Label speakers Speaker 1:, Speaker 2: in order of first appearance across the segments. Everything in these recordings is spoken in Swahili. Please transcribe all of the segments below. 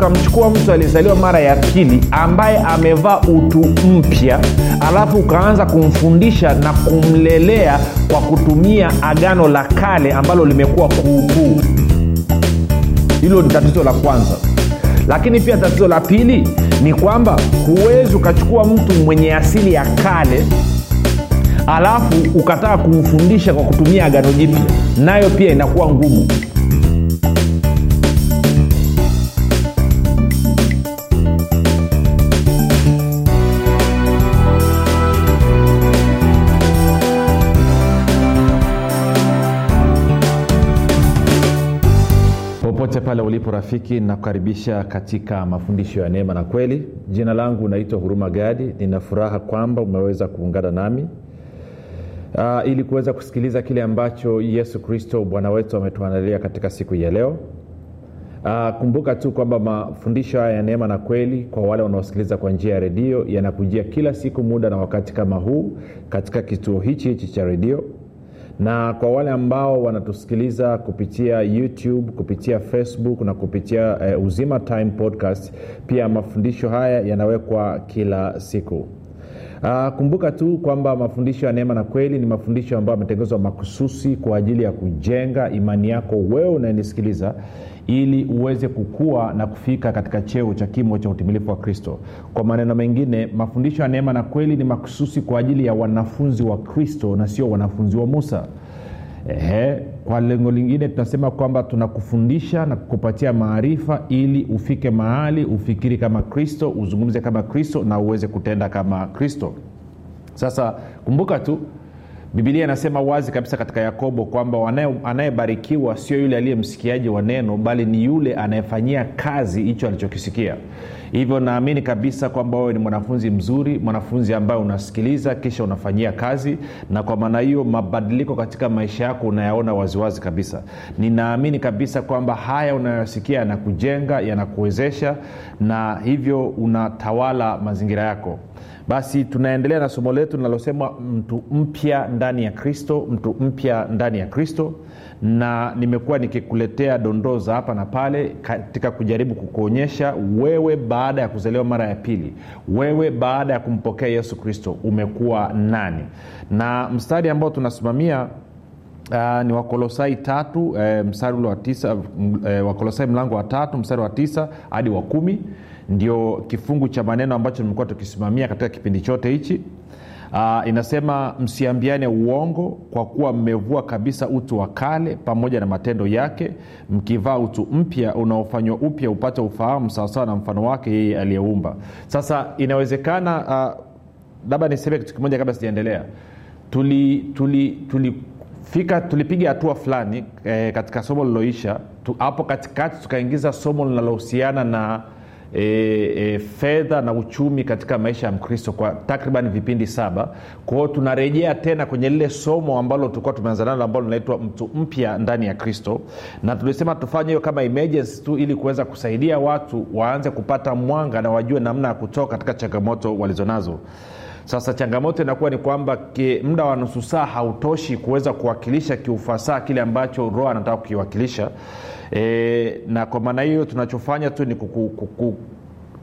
Speaker 1: ukamchukua mtu aliyezaliwa mara ya pili ambaye amevaa utu mpya alafu ukaanza kumfundisha na kumlelea kwa kutumia agano la kale ambalo limekuwa kuukuu. Hilo ni tatizo la kwanza. Lakini pia tatizo la pili ni kwamba huwezi ukachukua mtu mwenye asili ya kale alafu ukataka kumfundisha kwa kutumia agano jipya. Nayo pia inakuwa ngumu pale ulipo rafiki nakukaribisha katika mafundisho ya neema na kweli. Jina langu naitwa huruma gadi. Nina furaha kwamba umeweza kuungana nami. Uh, ili kuweza kusikiliza kile ambacho yesu kristo bwana wetu ametuandalia katika siku ya leo. Uh, kumbuka tu kwamba mafundisho haya ya neema na kweli kwa wale wanaosikiliza kwa njia ya redio yanakujia kila siku muda na wakati kama huu katika kituo hichi hichi cha redio na kwa wale ambao wanatusikiliza kupitia youtube kupitia facebook na kupitia eh, uzima time podcast pia mafundisho haya yanawekwa kila siku. Uh, kumbuka tu kwamba mafundisho ya neema na kweli ni mafundisho ambayo yametengenezwa makususi kwa ajili ya kujenga imani yako wewe unayenisikiliza ili uweze kukua na kufika katika cheo cha kimo cha utimilifu wa kristo. Kwa maneno mengine mafundisho ya neema na kweli ni makususi kwa ajili ya wanafunzi wa kristo na sio wanafunzi wa musa. Ehe, kwa lengo lingine tunasema kwamba tunakufundisha na kukupatia maarifa ili ufike mahali ufikiri kama kristo uzungumze kama kristo na uweze kutenda kama kristo. Sasa kumbuka tu bibilia inasema wazi kabisa katika yakobo kwamba anayebarikiwa sio yule aliye msikiaji wa neno bali ni yule anayefanyia kazi hicho alichokisikia. Hivyo naamini kabisa kwamba wewe ni mwanafunzi mzuri mwanafunzi ambaye unasikiliza kisha unafanyia kazi na kwa maana hiyo mabadiliko katika maisha yako unayaona waziwazi kabisa. Ninaamini kabisa kwamba haya unayosikia yanakujenga yanakuwezesha na hivyo unatawala mazingira yako basi tunaendelea na somo letu linalosema mtu mpya ndani ya kristo mtu mpya ndani ya kristo. Na nimekuwa nikikuletea dondoo za hapa na pale katika kujaribu kukuonyesha wewe baada ya kuzaliwa mara ya pili wewe baada ya kumpokea yesu kristo umekuwa nani? Na mstari ambao tunasimamia Uh, ni wakolosai tatu eh, mstari ule wa tisa eh, wakolosai mlango wa tatu mstari wa tisa hadi wa kumi ndio kifungu cha maneno ambacho tumekuwa tukisimamia katika kipindi chote hichi. Uh, inasema msiambiane uongo kwa kuwa mmevua kabisa utu wa kale pamoja na matendo yake mkivaa utu mpya unaofanywa upya upate ufahamu sawasawa na mfano wake yeye aliyeumba. Sasa inawezekana labda uh, niseme kitu kimoja kabla sijaendelea. Tuli tuli tuli tulipiga hatua fulani e, katika somo liloisha hapo katikati tukaingiza somo linalohusiana na e, e, fedha na uchumi katika maisha ya mkristo kwa takriban vipindi saba. Kwao tunarejea tena kwenye lile somo ambalo tulikuwa tumeanza nalo ambalo linaitwa mtu mpya ndani ya kristo. Na tulisema tufanye hiyo kama emergency tu ili kuweza kusaidia watu waanze kupata mwanga na wajue namna ya kutoka katika changamoto walizonazo sasa changamoto inakuwa ni kwamba muda wa nusu saa hautoshi kuweza kuwakilisha kiufasaha kile ambacho roho anataka kukiwakilisha. E, na kwa maana hiyo tunachofanya tu ni kuku, kuku,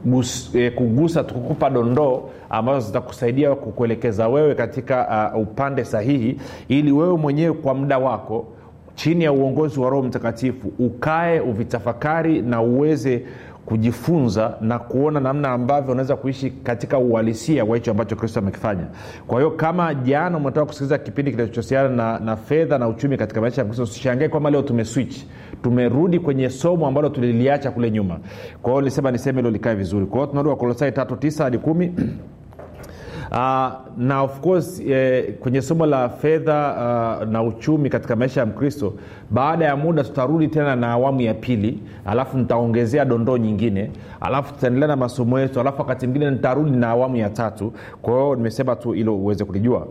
Speaker 1: gus, eh, kugusa tukukupa dondoo ambazo zitakusaidia kukuelekeza wewe katika uh, upande sahihi ili wewe mwenyewe kwa muda wako chini ya uongozi wa roho mtakatifu ukae uvitafakari na uweze kujifunza na kuona namna ambavyo unaweza kuishi katika uhalisia wa hicho ambacho kristo amekifanya. Kwa hiyo kama jana umetoka kusikiliza kipindi kinachohusiana na, na fedha na uchumi katika maisha ya kristo usishangae kwamba leo tumeswitch tumerudi kwenye somo ambalo tuliliacha kule nyuma. Kwa hiyo nisema niseme hilo likae vizuri. Kwa hiyo tunarudi wakolosai tatu tisa hadi kumi Uh, na of course eh, kwenye somo la fedha uh, na uchumi katika maisha ya mkristo baada ya muda tutarudi tena na awamu ya pili alafu nitaongezea dondoo nyingine alafu tutaendelea na masomo yetu alafu wakati mwingine nitarudi na awamu ya tatu. Kwa hiyo nimesema tu ilo uweze kulijua.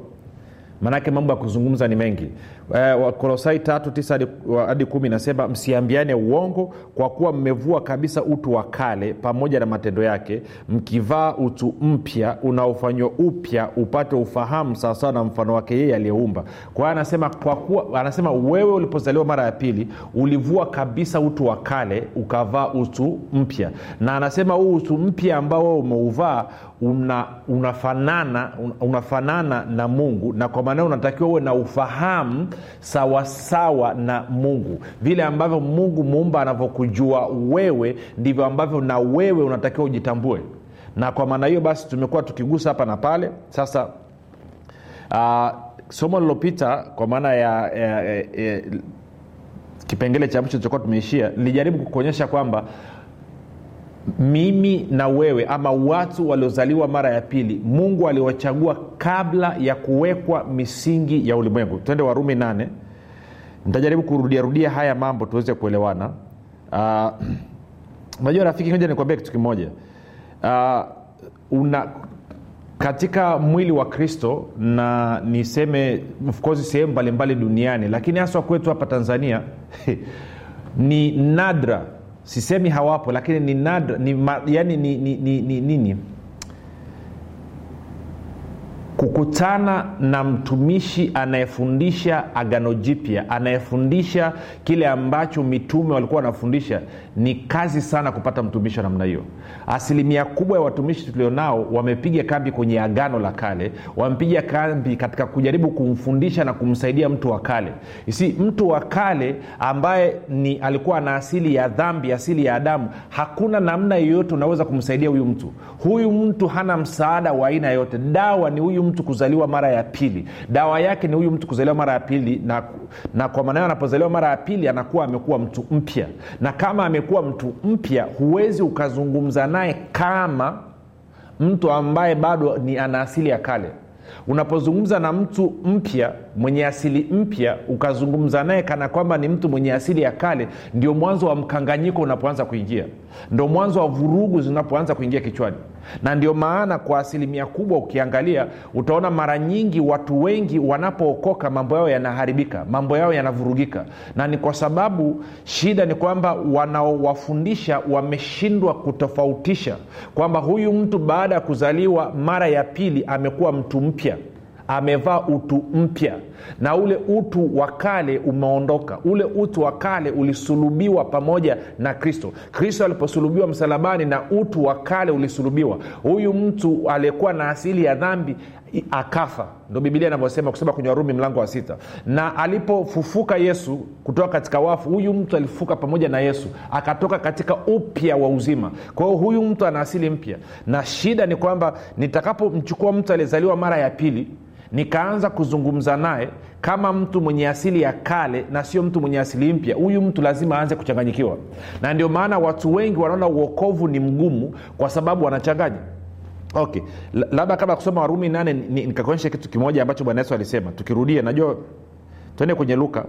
Speaker 1: Maanake mambo ya kuzungumza ni mengi eh, wakolosai tatu tisa hadi- kumi inasema msiambiane uongo kwa kuwa mmevua kabisa utu wa kale pamoja na matendo yake mkivaa utu mpya unaofanywa upya upate ufahamu sawasawa na mfano wake yeye aliyeumba. Kwa hiyo anasema kwa kuwa anasema wewe ulipozaliwa mara ya pili ulivua kabisa utu wa kale ukavaa utu mpya. Na anasema huu utu mpya ambao umeuvaa una, unafanana unafanana na mungu na kwa maana unatakiwa uwe na ufahamu sawasawa na mungu. Vile ambavyo mungu muumba anavyokujua wewe ndivyo ambavyo na wewe unatakiwa ujitambue. Na kwa maana hiyo basi tumekuwa tukigusa hapa na pale. Sasa uh, somo lilopita kwa maana ya, ya, ya, ya kipengele cha mwisho tulichokuwa tumeishia nilijaribu kukuonyesha kwamba mimi na wewe ama watu waliozaliwa mara ya pili mungu aliwachagua kabla ya kuwekwa misingi ya ulimwengu. Twende warumi nane. Nitajaribu kurudiarudia haya mambo tuweze kuelewana. Unajua uh, rafiki moja nikuambia kitu kimoja. Uh, una katika mwili wa kristo na niseme of course sehemu mbalimbali duniani lakini haswa kwetu hapa tanzania ni nadra sisemi hawapo lakini ni nadra ni, ma, yani ni, ni, ni, ni nini kukutana na mtumishi anayefundisha agano jipya anayefundisha kile ambacho mitume walikuwa wanafundisha. Ni kazi sana kupata mtumishi wa namna hiyo. Asilimia kubwa ya watumishi tulionao wamepiga kambi kwenye agano la kale wamepiga kambi katika kujaribu kumfundisha na kumsaidia mtu wa kale. Si mtu wa kale ambaye ni alikuwa na asili ya dhambi asili ya adamu hakuna namna yoyote unaweza kumsaidia huyu mtu. Huyu mtu hana msaada wa aina yoyote. Dawa ni huyu mtu kuzaliwa mara ya pili. Dawa yake ni huyu mtu kuzaliwa mara ya pili na, na kwa maana anapozaliwa mara ya pili anakuwa amekuwa mtu mpya. Na kama amekuwa mtu mpya huwezi ukazungumza naye kama mtu ambaye bado ni ana asili ya kale. Unapozungumza na mtu mpya mwenye asili mpya ukazungumza naye kana kwamba ni mtu mwenye asili ya kale ndio mwanzo wa mkanganyiko unapoanza kuingia. Ndo mwanzo wa vurugu zinapoanza kuingia kichwani na ndio maana kwa asilimia kubwa ukiangalia utaona mara nyingi watu wengi wanapookoka mambo yao yanaharibika mambo yao yanavurugika. Na ni kwa sababu shida ni kwamba wanaowafundisha wameshindwa kutofautisha kwamba huyu mtu baada ya kuzaliwa mara ya pili amekuwa mtu mpya amevaa utu mpya. Na ule utu wa kale umeondoka. Ule utu wa kale ulisulubiwa pamoja na kristo. Kristo aliposulubiwa msalabani na utu wa kale ulisulubiwa. Huyu mtu aliyekuwa na asili ya dhambi akafa. Ndo bibilia inavyosema kusema kwenye warumi mlango wa sita. Na alipofufuka yesu kutoka katika wafu huyu mtu alifufuka pamoja na yesu akatoka katika upya wa uzima. Kwa hiyo huyu mtu ana asili mpya. Na shida ni kwamba nitakapomchukua mtu aliyezaliwa mara ya pili nikaanza kuzungumza naye kama mtu mwenye asili ya kale na sio mtu mwenye asili mpya. Huyu mtu lazima aanze kuchanganyikiwa. Na ndio maana watu wengi wanaona uokovu ni mgumu kwa sababu wanachanganya. Okay labda labda ya kusoma warumi nane ni- nikakuonyesha kitu kimoja ambacho bwana yesu alisema. Tukirudia najua tuende kwenye luka.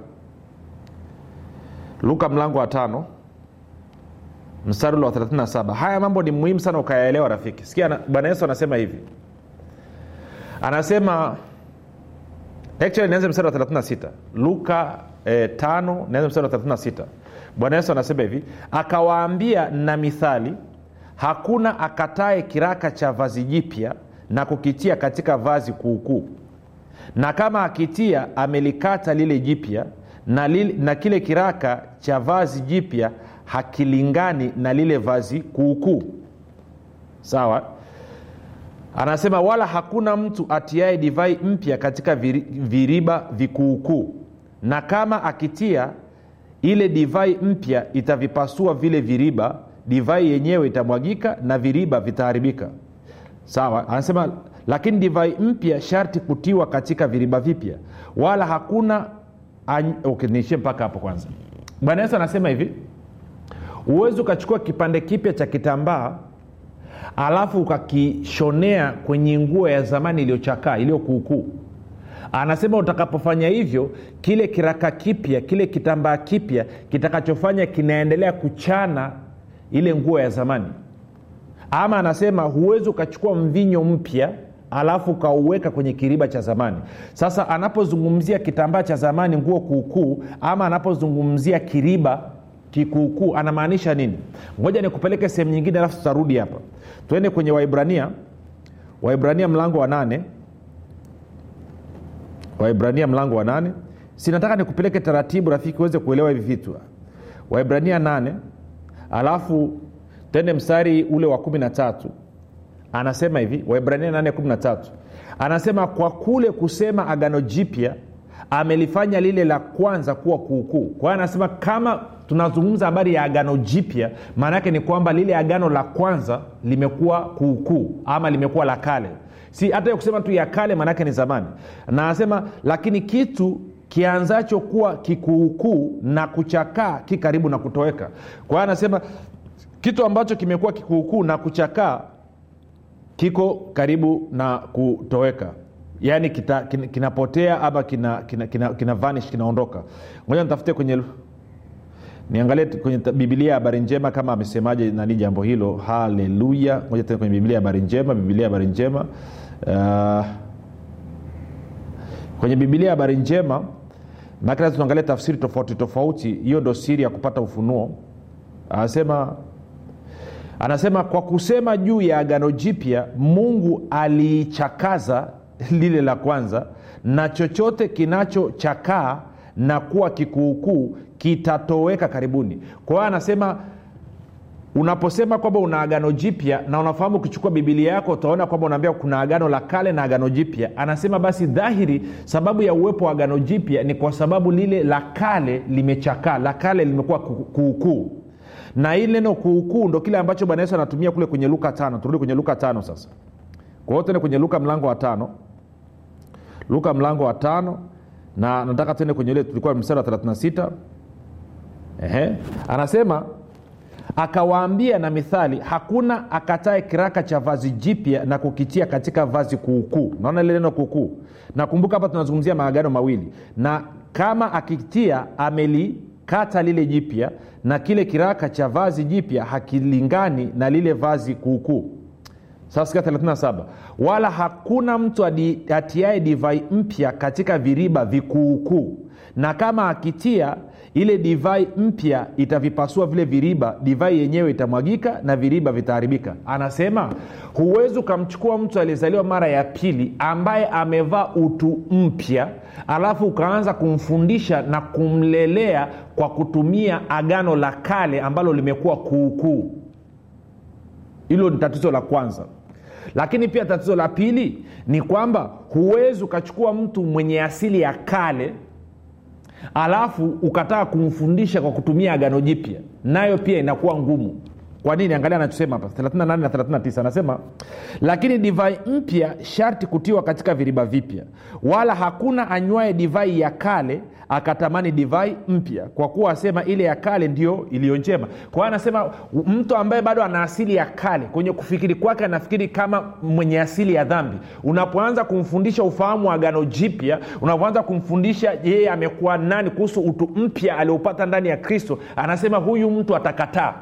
Speaker 1: Luka mlango wa tano mstari wa 37 haya mambo ni muhimu sana ukayaelewa rafiki. Sikia bwana yesu anasema hivi. Anasema actually nianze mstari wa 36 luka eh, tano nianze mstari wa 36 bwana yesu anasema hivi akawaambia na mithali hakuna akatae kiraka cha vazi jipya na kukitia katika vazi kuukuu. Na kama akitia amelikata lile jipya na, na kile kiraka cha vazi jipya hakilingani na lile vazi kuukuu. Sawa anasema wala hakuna mtu atiaye divai mpya katika viriba vikuukuu. Na kama akitia ile divai mpya itavipasua vile viriba divai yenyewe itamwagika na viriba vitaharibika. Sawa anasema lakini divai mpya sharti kutiwa katika viriba vipya. Wala hakuna any... okay, niishie mpaka hapo kwanza. Bwana yesu anasema hivi huwezi ukachukua kipande kipya cha kitambaa alafu ukakishonea kwenye nguo ya zamani iliyochakaa iliyokuukuu anasema utakapofanya hivyo kile kiraka kipya kile kitambaa kipya kitakachofanya kinaendelea kuchana ile nguo ya zamani. Ama anasema huwezi ukachukua mvinyo mpya alafu ukauweka kwenye kiriba cha zamani. Sasa anapozungumzia kitambaa cha zamani nguo kuukuu ama anapozungumzia kiriba kikuukuu anamaanisha nini? Ngoja nikupeleke sehemu nyingine alafu tutarudi hapa. Twende kwenye waibrania. Waibrania mlango wa nane. Waibrania mlango wa nane. Sinataka nikupeleke taratibu rafiki uweze kuelewa hivi vitu. Waibrania nane. Alafu tende mstari ule wa kumi na tatu. Anasema hivi waibrania 813 anasema kwa kule kusema agano jipya amelifanya lile la kwanza kuwa kuukuu. Kwa hiyo anasema kama tunazungumza habari ya agano jipya maana yake ni kwamba lile agano la kwanza limekuwa kuukuu ama limekuwa la kale. Si hata kusema tu ya kale maanaake ni zamani. Na anasema lakini kitu kianzacho kuwa kikuukuu na kuchakaa ki karibu na kutoweka. Kwa hiyo anasema kitu ambacho kimekuwa kikuukuu na kuchakaa kiko karibu na kutoweka yaani kita, kin, kinapotea ama kina, kina, kina, kina vanish kinaondoka. Ngoja nitafute kwenye niangalie kwenye bibilia habari njema kama amesemaje nani jambo hilo. Haleluya. Ngoja tena kwenye bibilia habari njema bibilia habari njema. Uh, kwenye bibilia habari njema maana tunaangalia tafsiri tofauti tofauti. Hiyo ndo siri ya kupata ufunuo. Anasema anasema kwa kusema juu ya agano jipya mungu aliichakaza lile la kwanza na chochote kinachochakaa na kuwa kikuukuu kitatoweka karibuni. Kwa hiyo anasema unaposema kwamba una agano jipya na unafahamu ukichukua bibilia yako utaona kwamba unaambia kuna agano la kale na agano jipya. Anasema basi dhahiri sababu ya uwepo wa agano jipya ni kwa sababu lile la kale limechakaa la kale limekuwa kuukuu. Na hili neno kuukuu ndo kile ambacho bwana yesu anatumia kule kwenye luka tano. Turudi kwenye luka tano sasa. Kwa hiyo tene kwenye luka mlango wa tano luka mlango wa tano. Na nataka tuende kwenye ile tulikuwa mstari wa 36 Ehe. anasema akawaambia na mithali hakuna akatae kiraka cha vazi jipya na kukitia katika vazi kuukuu. Naona ile neno kuukuu. Nakumbuka hapa tunazungumzia maagano mawili. Na kama akitia amelikata lile jipya na kile kiraka cha vazi jipya hakilingani na lile vazi kuukuu sasa 37 wala hakuna mtu atiae divai mpya katika viriba vikuukuu. Na kama akitia ile divai mpya itavipasua vile viriba divai yenyewe itamwagika na viriba vitaharibika. Anasema huwezi ukamchukua mtu aliyezaliwa mara ya pili ambaye amevaa utu mpya alafu ukaanza kumfundisha na kumlelea kwa kutumia agano la kale ambalo limekuwa kuukuu. Hilo ni tatizo la kwanza lakini pia tatizo la pili ni kwamba huwezi ukachukua mtu mwenye asili ya kale alafu ukataka kumfundisha kwa kutumia agano jipya. Nayo pia inakuwa ngumu kwa nini? Angalia anachosema hapa. 38 na 39 anasema lakini divai mpya sharti kutiwa katika viriba vipya. Wala hakuna anywaye divai ya kale akatamani divai mpya kwa kuwa asema ile ya kale ndio iliyo njema. Kwa hiyo anasema mtu ambaye bado ana asili ya kale kwenye kufikiri kwake anafikiri kama mwenye asili ya dhambi. Unapoanza kumfundisha ufahamu wa agano jipya unapoanza kumfundisha yeye amekuwa nani kuhusu utu mpya aliopata ndani ya kristo anasema huyu mtu atakataa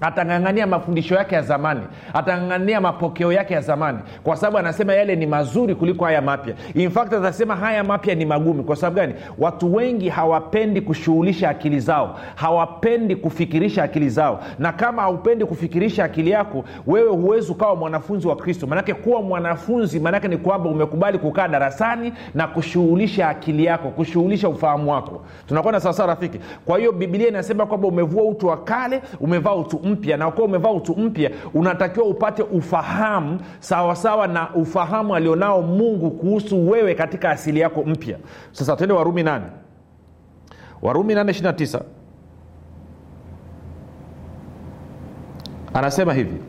Speaker 1: atang'ang'ania mafundisho yake ya zamani. Atang'ang'ania mapokeo yake ya zamani. Kwa sababu anasema yale ni mazuri kuliko haya mapya. In atasema haya mapya ni magumu. Kwa sababu gani? Watu wengi hawapendi kushughulisha akili zao. Hawapendi kufikirisha akili zao. Na kama haupendi kufikirisha akili yako wewe huwezi ukawa mwanafunzi wa kristo. Manake kuwa mwanafunzi maanake ni kwamba umekubali kukaa darasani na kushughulisha akili yako kushughulisha ufahamu wako. Tunakwenda sawasawa rafiki? Kwa hiyo bibilia inasema kwamba umevua utu wa kale umevaa utu mpya na ukiwa umevaa utu mpya unatakiwa upate ufahamu sawasawa na ufahamu alionao mungu kuhusu wewe katika asili yako mpya. Sasa twende warumi 8 warumi 829 anasema hivi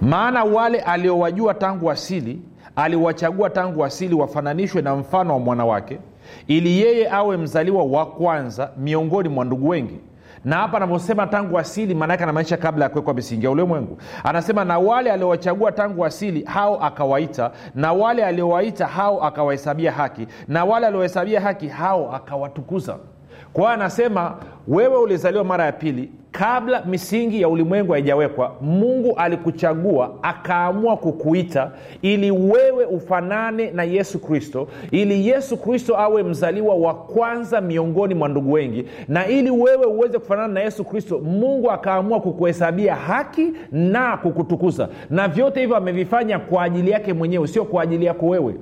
Speaker 1: maana wale aliowajua tangu asili aliwachagua tangu asili wafananishwe na mfano wa mwanawake ili yeye awe mzaliwa wa kwanza miongoni mwa ndugu wengi na hapa anavyosema tangu asili maanaake anamaanisha kabla ya kuwekwa misingi ya ulimwengu. Anasema na wale aliowachagua tangu asili hao akawaita. Na wale aliowaita hao akawahesabia haki. Na wale aliohesabia haki hao akawatukuza. Kwa hiyo anasema wewe ulizaliwa mara ya pili kabla misingi ya ulimwengu haijawekwa mungu alikuchagua akaamua kukuita ili wewe ufanane na yesu kristo ili yesu kristo awe mzaliwa wa kwanza miongoni mwa ndugu wengi. Na ili wewe uweze kufanana na yesu kristo mungu akaamua kukuhesabia haki na kukutukuza. Na vyote hivyo amevifanya kwa ajili yake mwenyewe sio kwa ajili yako wewe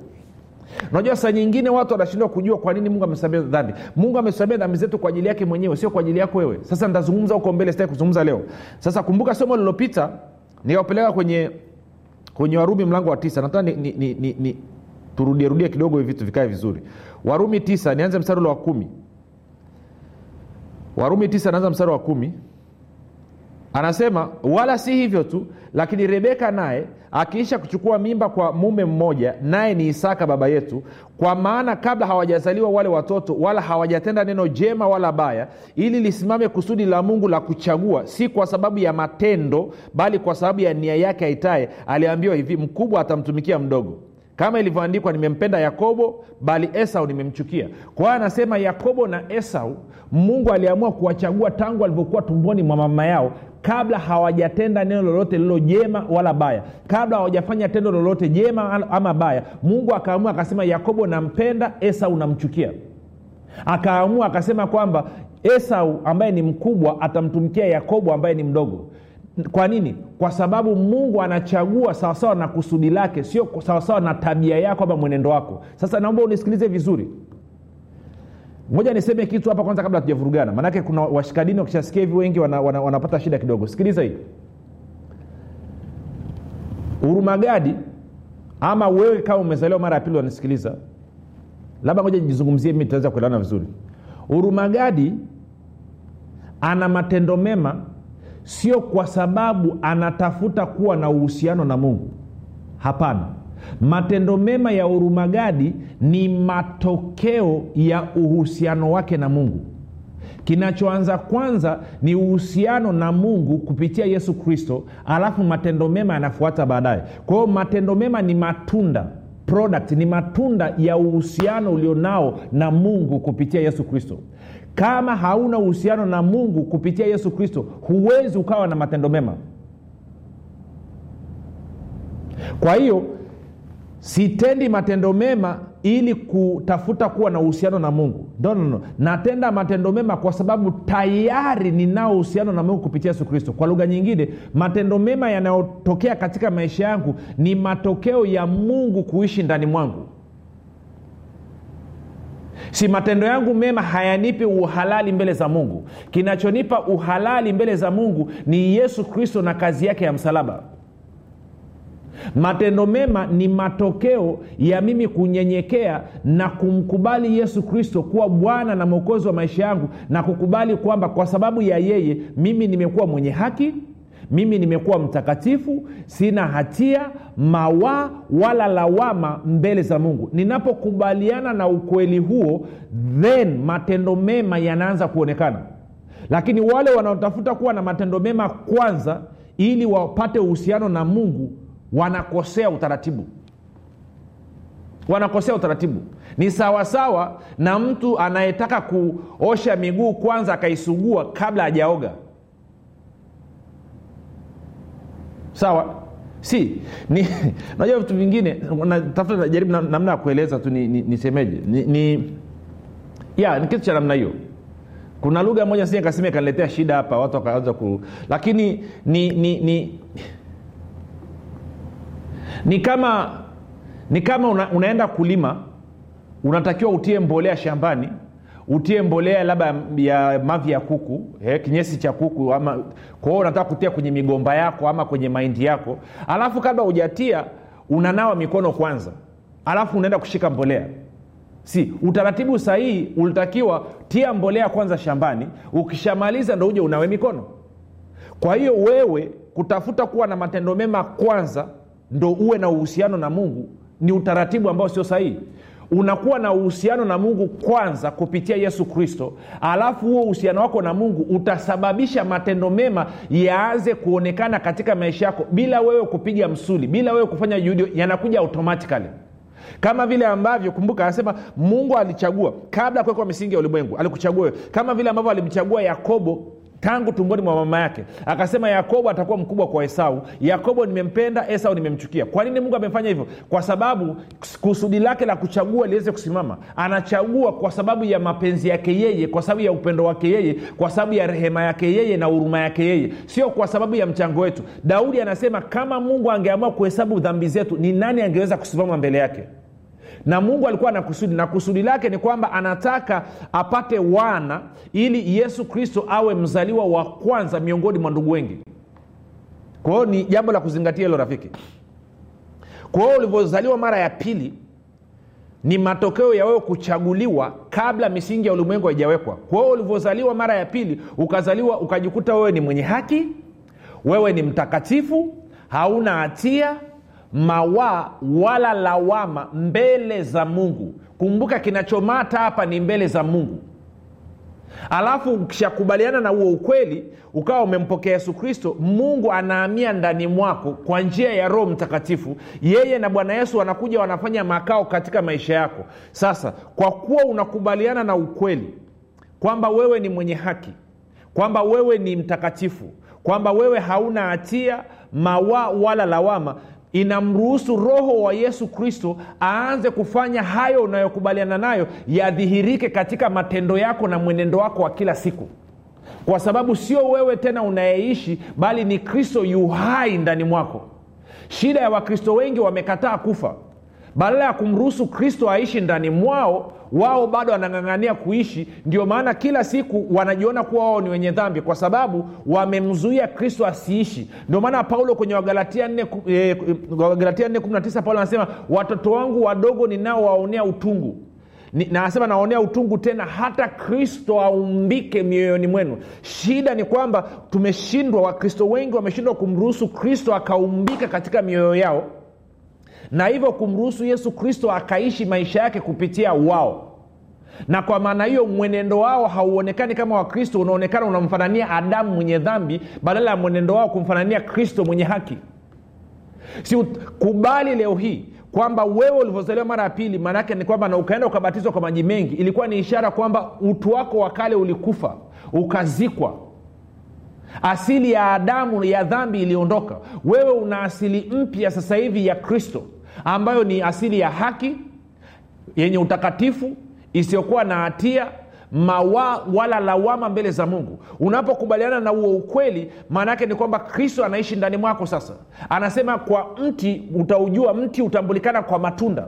Speaker 1: unajua saa nyingine watu wanashindwa kujua kwa nini mungu amesamea dhambi. Mungu amesamea dhambi zetu kwa ajili yake mwenyewe sio kwa ajili yako wewe. Sasa nitazungumza huko mbele sitaki kuzungumza leo. Sasa kumbuka somo lilopita nikapeleka kwenye kwenye warumi mlango wa tisa. Nataka ni, ni, ni, ni, ni turudierudie kidogo hivi vitu vikae vizuri. Warumi tisa nianze mstari ule wa kumi. Warumi tisa naanza mstari wa kumi anasema wala si hivyo tu lakini rebeka naye akiisha kuchukua mimba kwa mume mmoja naye ni isaka baba yetu kwa maana kabla hawajazaliwa wale watoto wala hawajatenda neno jema wala baya ili lisimame kusudi la mungu la kuchagua si kwa sababu ya matendo bali kwa sababu ya nia yake aitaye aliambiwa hivi mkubwa atamtumikia mdogo kama ilivyoandikwa nimempenda yakobo bali esau nimemchukia. Kwa hiyo anasema yakobo na esau mungu aliamua kuwachagua tangu alivyokuwa tumboni mwa mama yao kabla hawajatenda neno lolote lilo jema wala baya. Kabla hawajafanya tendo lolote jema ama baya mungu akaamua akasema yakobo nampenda esau namchukia. Akaamua akasema kwamba esau ambaye ni mkubwa atamtumikia yakobo ambaye ni mdogo kwa nini? Kwa sababu mungu anachagua sawasawa na kusudi lake sio sawasawa na tabia yako ama mwenendo wako. Sasa naomba unisikilize vizuri. Moja niseme kitu hapa kwanza kabla hatujavurugana. Maanake kuna washikadini wakishasikia hivi wengi wana, wana, wanapata shida kidogo. Sikiliza hii. Urumagadi ama wewe kama umezaliwa mara ya pili wanasikiliza labda moja nijizungumzie mimi tutaweza kuelewana vizuri. Urumagadi ana matendo mema sio kwa sababu anatafuta kuwa na uhusiano na mungu. Hapana. Matendo mema ya urumagadi ni matokeo ya uhusiano wake na mungu. Kinachoanza kwanza ni uhusiano na mungu kupitia yesu kristo alafu matendo mema yanafuata baadaye. Kwa hiyo matendo mema ni matunda product ni matunda ya uhusiano ulionao na mungu kupitia yesu kristo. Kama hauna uhusiano na mungu kupitia yesu kristo huwezi ukawa na matendo mema. Kwa hiyo sitendi matendo mema ili kutafuta kuwa na uhusiano na mungu. No, no, no. natenda matendo mema kwa sababu tayari ninao uhusiano na mungu kupitia yesu kristo. Kwa lugha nyingine matendo mema yanayotokea katika maisha yangu ni matokeo ya mungu kuishi ndani mwangu. Si matendo yangu mema hayanipi uhalali mbele za mungu. Kinachonipa uhalali mbele za mungu ni yesu kristo na kazi yake ya msalaba matendo mema ni matokeo ya mimi kunyenyekea na kumkubali yesu kristo kuwa bwana na mwokozi wa maisha yangu na kukubali kwamba kwa sababu ya yeye mimi nimekuwa mwenye haki mimi nimekuwa mtakatifu sina hatia mawaa wala lawama mbele za mungu. Ninapokubaliana na ukweli huo then matendo mema yanaanza kuonekana. Lakini wale wanaotafuta kuwa na matendo mema kwanza ili wapate uhusiano na mungu wanakosea utaratibu. Wanakosea utaratibu. Ni sawasawa na mtu anayetaka kuosha miguu kwanza akaisugua kabla hajaoga. Sawa? Si. Ni najua vitu vingine natafuta najaribu namna ya kueleza tu nisemeje ni, ni, ni, ni ya ni kitu cha namna hiyo. Kuna lugha moja si kasema ikaniletea shida hapa watu wakaanza ku lakini ni ni ni ni kama ni kama una, unaenda kulima unatakiwa utie mbolea shambani utie mbolea labda ya mavi ya kuku eh, kinyesi cha kuku ama kwao unataka kutia kwenye migomba yako ama kwenye mahindi yako alafu kabla hujatia unanawa mikono kwanza alafu unaenda kushika mbolea. Si utaratibu sahihi ulitakiwa tia mbolea kwanza shambani ukishamaliza ndo uje unawe mikono. Kwa hiyo wewe kutafuta kuwa na matendo mema kwanza ndo uwe na uhusiano na mungu. Ni utaratibu ambao sio sahihi. Unakuwa na uhusiano na mungu kwanza kupitia yesu kristo. Alafu huo uhusiano wako na mungu utasababisha matendo mema yaanze kuonekana katika maisha yako. Bila wewe kupiga msuli bila wewe kufanya juhudi yanakuja automatikali kama vile ambavyo kumbuka anasema mungu alichagua. Kabla ya kuwekwa misingi ya ulimwengu alikuchagua wewe. Kama vile ambavyo alimchagua yakobo tangu tumboni mwa mama yake. Akasema yakobo atakuwa mkubwa kwa esau. Yakobo nimempenda esau nimemchukia. Kwa nini mungu amefanya hivyo? Kwa sababu kusudi lake la kuchagua liweze kusimama. Anachagua kwa sababu ya mapenzi yake yeye kwa sababu ya upendo wake yeye kwa sababu ya rehema yake yeye na huruma yake yeye. Sio kwa sababu ya mchango wetu. Daudi anasema kama mungu angeamua kuhesabu dhambi zetu ni nani angeweza kusimama mbele yake na mungu alikuwa na kusudi na kusudi lake ni kwamba anataka apate wana ili yesu kristo awe mzaliwa wa kwanza miongoni mwa ndugu wengi. Kwa hiyo ni jambo la kuzingatia hilo rafiki. Kwa hiyo ulivyozaliwa mara ya pili ni matokeo ya wewe kuchaguliwa kabla misingi ya ulimwengu haijawekwa. Kwa hiyo ulivyozaliwa mara ya pili ukazaliwa ukajikuta wewe ni mwenye haki wewe ni mtakatifu hauna hatia mawaa wala lawama mbele za mungu. Kumbuka kinachomata hapa ni mbele za mungu. Alafu ukishakubaliana na huo ukweli ukawa umempokea yesu kristo mungu anaamia ndani mwako kwa njia ya roho mtakatifu. Yeye na bwana yesu wanakuja wanafanya makao katika maisha yako. Sasa kwa kuwa unakubaliana na ukweli kwamba wewe ni mwenye haki kwamba wewe ni mtakatifu kwamba wewe hauna hatia mawa wala lawama inamruhusu roho wa yesu kristo aanze kufanya hayo unayokubaliana nayo yadhihirike katika matendo yako na mwenendo wako wa kila siku. Kwa sababu sio wewe tena unayeishi bali ni kristo yu hai ndani mwako. Shida ya wakristo wengi wamekataa kufa badala ya kumruhusu kristo aishi ndani mwao wao bado wanang'ang'ania kuishi. Ndio maana kila siku wanajiona kuwa wao ni wenye dhambi kwa sababu wamemzuia kristo asiishi. Ndio maana paulo kwenye wagalatia 4 paulo anasema watoto wangu wadogo ninaowaonea utungu. Ni, na naonea utungu tena hata kristo aumbike mioyoni mwenu. Shida ni kwamba tumeshindwa wakristo wengi wameshindwa kumruhusu kristo akaumbika katika mioyo yao na hivyo kumruhusu yesu kristo akaishi maisha yake kupitia wao. Na kwa maana hiyo mwenendo wao hauonekani kama wakristo unaonekana unamfanania adamu mwenye dhambi badala ya mwenendo wao kumfanania kristo mwenye haki. Si kubali leo hii kwamba wewe ulivyozaliwa mara ya pili maanaake ni kwamba na ukaenda ukabatizwa kwa maji mengi ilikuwa ni ishara kwamba utu wako wa kale ulikufa ukazikwa. Asili ya adamu ya dhambi iliondoka. Wewe una asili mpya sasa hivi ya kristo ambayo ni asili ya haki yenye utakatifu isiyokuwa na hatia mawa wala lawama mbele za mungu. Unapokubaliana na huo ukweli maana yake ni kwamba kristo anaishi ndani mwako sasa. Anasema kwa mti utaujua mti utambulikana kwa matunda.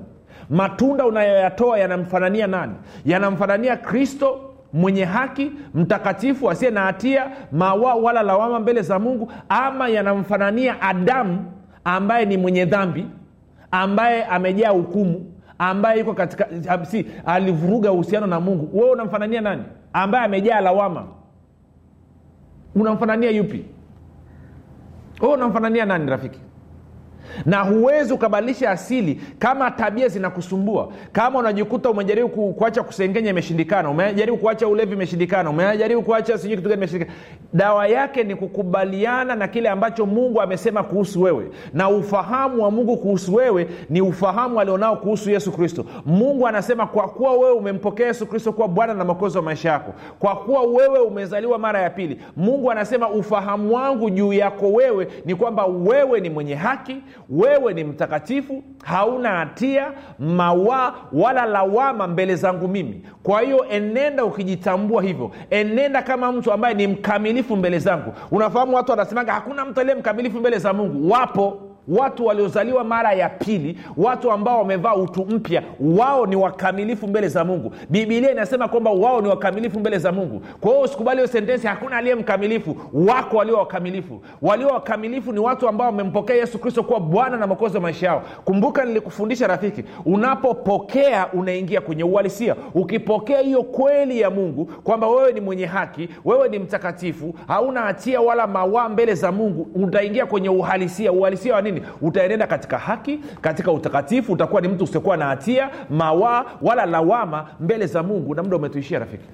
Speaker 1: Matunda unayoyatoa yanamfanania nani? Yanamfanania kristo mwenye haki mtakatifu asiye na hatia mawa wala lawama mbele za mungu ama yanamfanania adamu ambaye ni mwenye dhambi ambaye amejaa hukumu ambaye yuko katika si alivuruga uhusiano na mungu. Wewe unamfanania nani? Ambaye amejaa lawama. Unamfanania yupi? Wewe unamfanania nani rafiki na huwezi ukabadilisha asili kama tabia zinakusumbua. Kama unajikuta umejaribu kuacha kusengenya imeshindikana umejaribu kuacha ulevi imeshindikana umejaribu kuacha sijui kitu gani imeshindikana. Dawa yake ni kukubaliana na kile ambacho mungu amesema kuhusu wewe. Na ufahamu wa mungu kuhusu wewe ni ufahamu alionao kuhusu yesu kristo. Mungu anasema kwa kuwa wewe umempokea yesu kristo kuwa bwana na mwokozi wa maisha yako kwa kuwa wewe umezaliwa mara ya pili. Mungu anasema ufahamu wangu juu yako wewe ni kwamba wewe ni mwenye haki wewe ni mtakatifu hauna hatia mawaa wala lawama mbele zangu mimi. Kwa hiyo enenda ukijitambua hivyo. Enenda kama mtu ambaye ni mkamilifu mbele zangu. Unafahamu watu wanasemaga hakuna mtu aliye mkamilifu mbele za mungu. Wapo watu waliozaliwa mara ya pili watu ambao wamevaa utu mpya wao ni wakamilifu mbele za mungu. Bibilia inasema kwamba wao ni wakamilifu mbele za mungu. Kwa hiyo usikubali hiyo sentensi hakuna aliye mkamilifu. Wako walio wakamilifu. Walio wakamilifu ni watu ambao wamempokea yesu kristo kuwa bwana na mokozi wa maisha yao. Kumbuka nilikufundisha rafiki unapopokea unaingia kwenye uhalisia. Ukipokea hiyo kweli ya mungu kwamba wewe ni mwenye haki wewe ni mtakatifu hauna hatia wala mawaa mbele za mungu utaingia kwenye uhalisia. Uhalisia wa nini utaenenda katika haki katika utakatifu utakuwa ni mtu usiokuwa na hatia mawaa wala lawama mbele za mungu na muda umetuishia rafiki.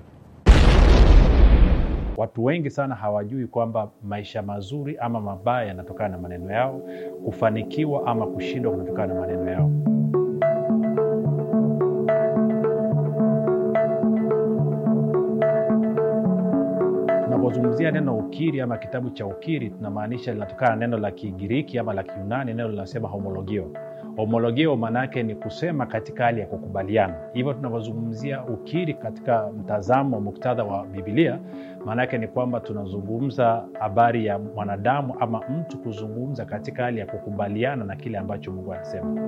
Speaker 2: Watu wengi sana hawajui kwamba maisha mazuri ama mabaya yanatokana na maneno yao kufanikiwa ama kushindwa kunatokana na maneno yao tunapozungumzia neno ukiri ama kitabu cha ukiri tunamaanisha linatokana na neno la kigiriki ama la kiunani neno linasema homologio. Homologio maana yake ni kusema katika hali ya kukubaliana. Hivyo tunavyozungumzia ukiri katika mtazamo muktadha wa bibilia maana yake ni kwamba tunazungumza habari ya mwanadamu ama mtu kuzungumza katika hali ya kukubaliana na kile ambacho mungu anasema.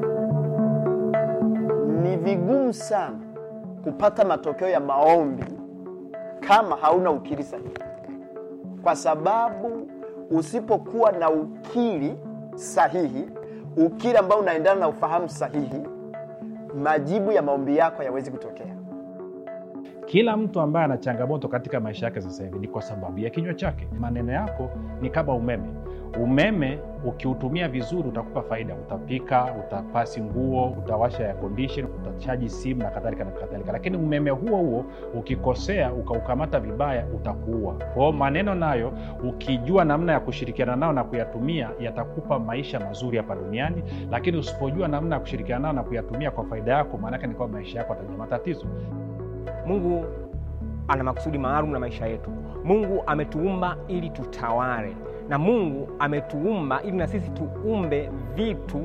Speaker 3: Ni vigumu sana kupata matokeo ya maombi kama hauna ukiri sahihi, kwa sababu usipokuwa na ukiri sahihi, ukiri ambao unaendana na ufahamu sahihi, majibu ya maombi yako hayawezi kutokea.
Speaker 2: kila mtu ambaye ana changamoto katika maisha yake sasa hivi ni kwa sababu ya kinywa chake maneno yako ni kama umeme umeme ukiutumia vizuri utakupa faida. Utapika utapasi nguo utawasha ya condition utachaji simu na kadhalika na kadhalika. Lakini umeme huo huo ukikosea ukaukamata vibaya utakuua. Kwao maneno nayo ukijua namna ya kushirikiana nao na kuyatumia yatakupa maisha mazuri hapa duniani. Lakini usipojua namna ya kushirikiana nao na kuyatumia kwa faida yako maanake ni kwamba maisha yako atajua matatizo.
Speaker 4: Mungu ana makusudi maalum na maisha yetu. Mungu ametuumba ili tutawale na mungu ametuumba ili na sisi tuumbe vitu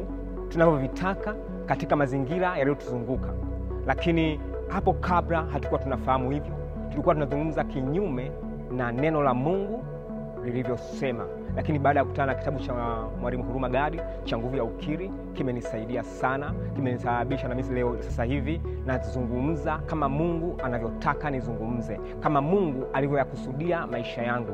Speaker 4: tunavyovitaka katika mazingira yaliyotuzunguka. Lakini hapo kabla hatukuwa tunafahamu hivyo tulikuwa tunazungumza kinyume na neno la mungu lilivyosema. Lakini baada ya kukutana na kitabu cha mwalimu huruma gadi cha nguvu ya ukiri kimenisaidia sana kimenisababisha na mimi leo sasa hivi nazungumza kama mungu anavyotaka nizungumze kama mungu alivyoyakusudia maisha yangu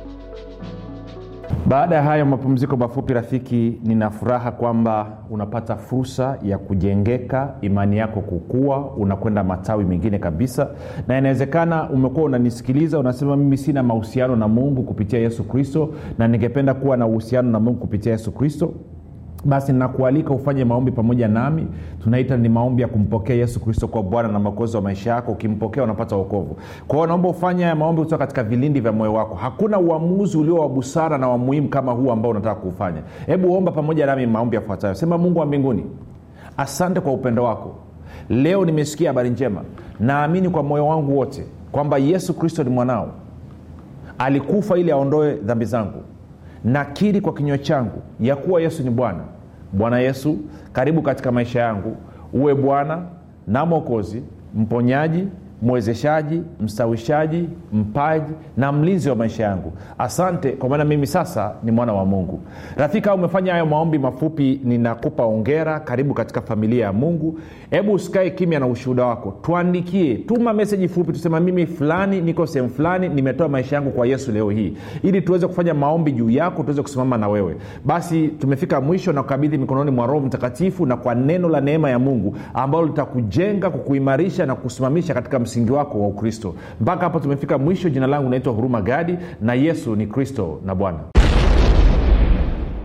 Speaker 1: Baada ya hayo mapumziko mafupi rafiki nina furaha kwamba unapata fursa ya kujengeka imani yako kukua unakwenda matawi mengine kabisa. Na inawezekana umekuwa unanisikiliza unasema mimi sina mahusiano na mungu kupitia yesu kristo na ningependa kuwa na uhusiano na mungu kupitia yesu kristo basi nakualika ufanye maombi pamoja nami. Tunaita ni maombi ya kumpokea yesu kristo kwa bwana na mwokozi wa maisha yako. Ukimpokea unapata uokovu kwa naomba ufanye haya maombi kutoka katika vilindi vya moyo wako. Hakuna uamuzi ulio wa busara na wamuhimu kama huu ambao unataka kuufanya. Hebu omba pamoja nami maombi yafuatayo. Sema mungu wa mbinguni asante kwa upendo wako. Leo nimesikia habari njema. Naamini kwa moyo wangu wote kwamba yesu kristo ni mwanao. Alikufa ili aondoe dhambi zangu nakiri kwa kinywa changu ya kuwa yesu ni bwana. Bwana yesu karibu katika maisha yangu. Uwe bwana na mwokozi mponyaji mwezeshaji mstawishaji mpaji na mlinzi wa maisha yangu. Asante kwa maana mimi sasa ni mwana wa mungu. Rafika umefanya hayo maombi mafupi ninakupa ongera karibu katika familia ya mungu. Hebu usikae kimya na ushuhuda wako. Tuandikie tuma meseji fupi tusema mimi fulani niko sehemu fulani nimetoa maisha yangu kwa yesu leo hii. Ili tuweze kufanya maombi juu yako tuweze kusimama na wewe. Basi tumefika mwisho na kukabidhi mikononi mwa roho mtakatifu na kwa neno la neema ya mungu ambalo litakujenga kukuimarisha na kusimamisha katika msingi wako wa ukristo. Mpaka hapo tumefika mwisho. Jina langu naitwa huruma gadi na yesu ni kristo na bwana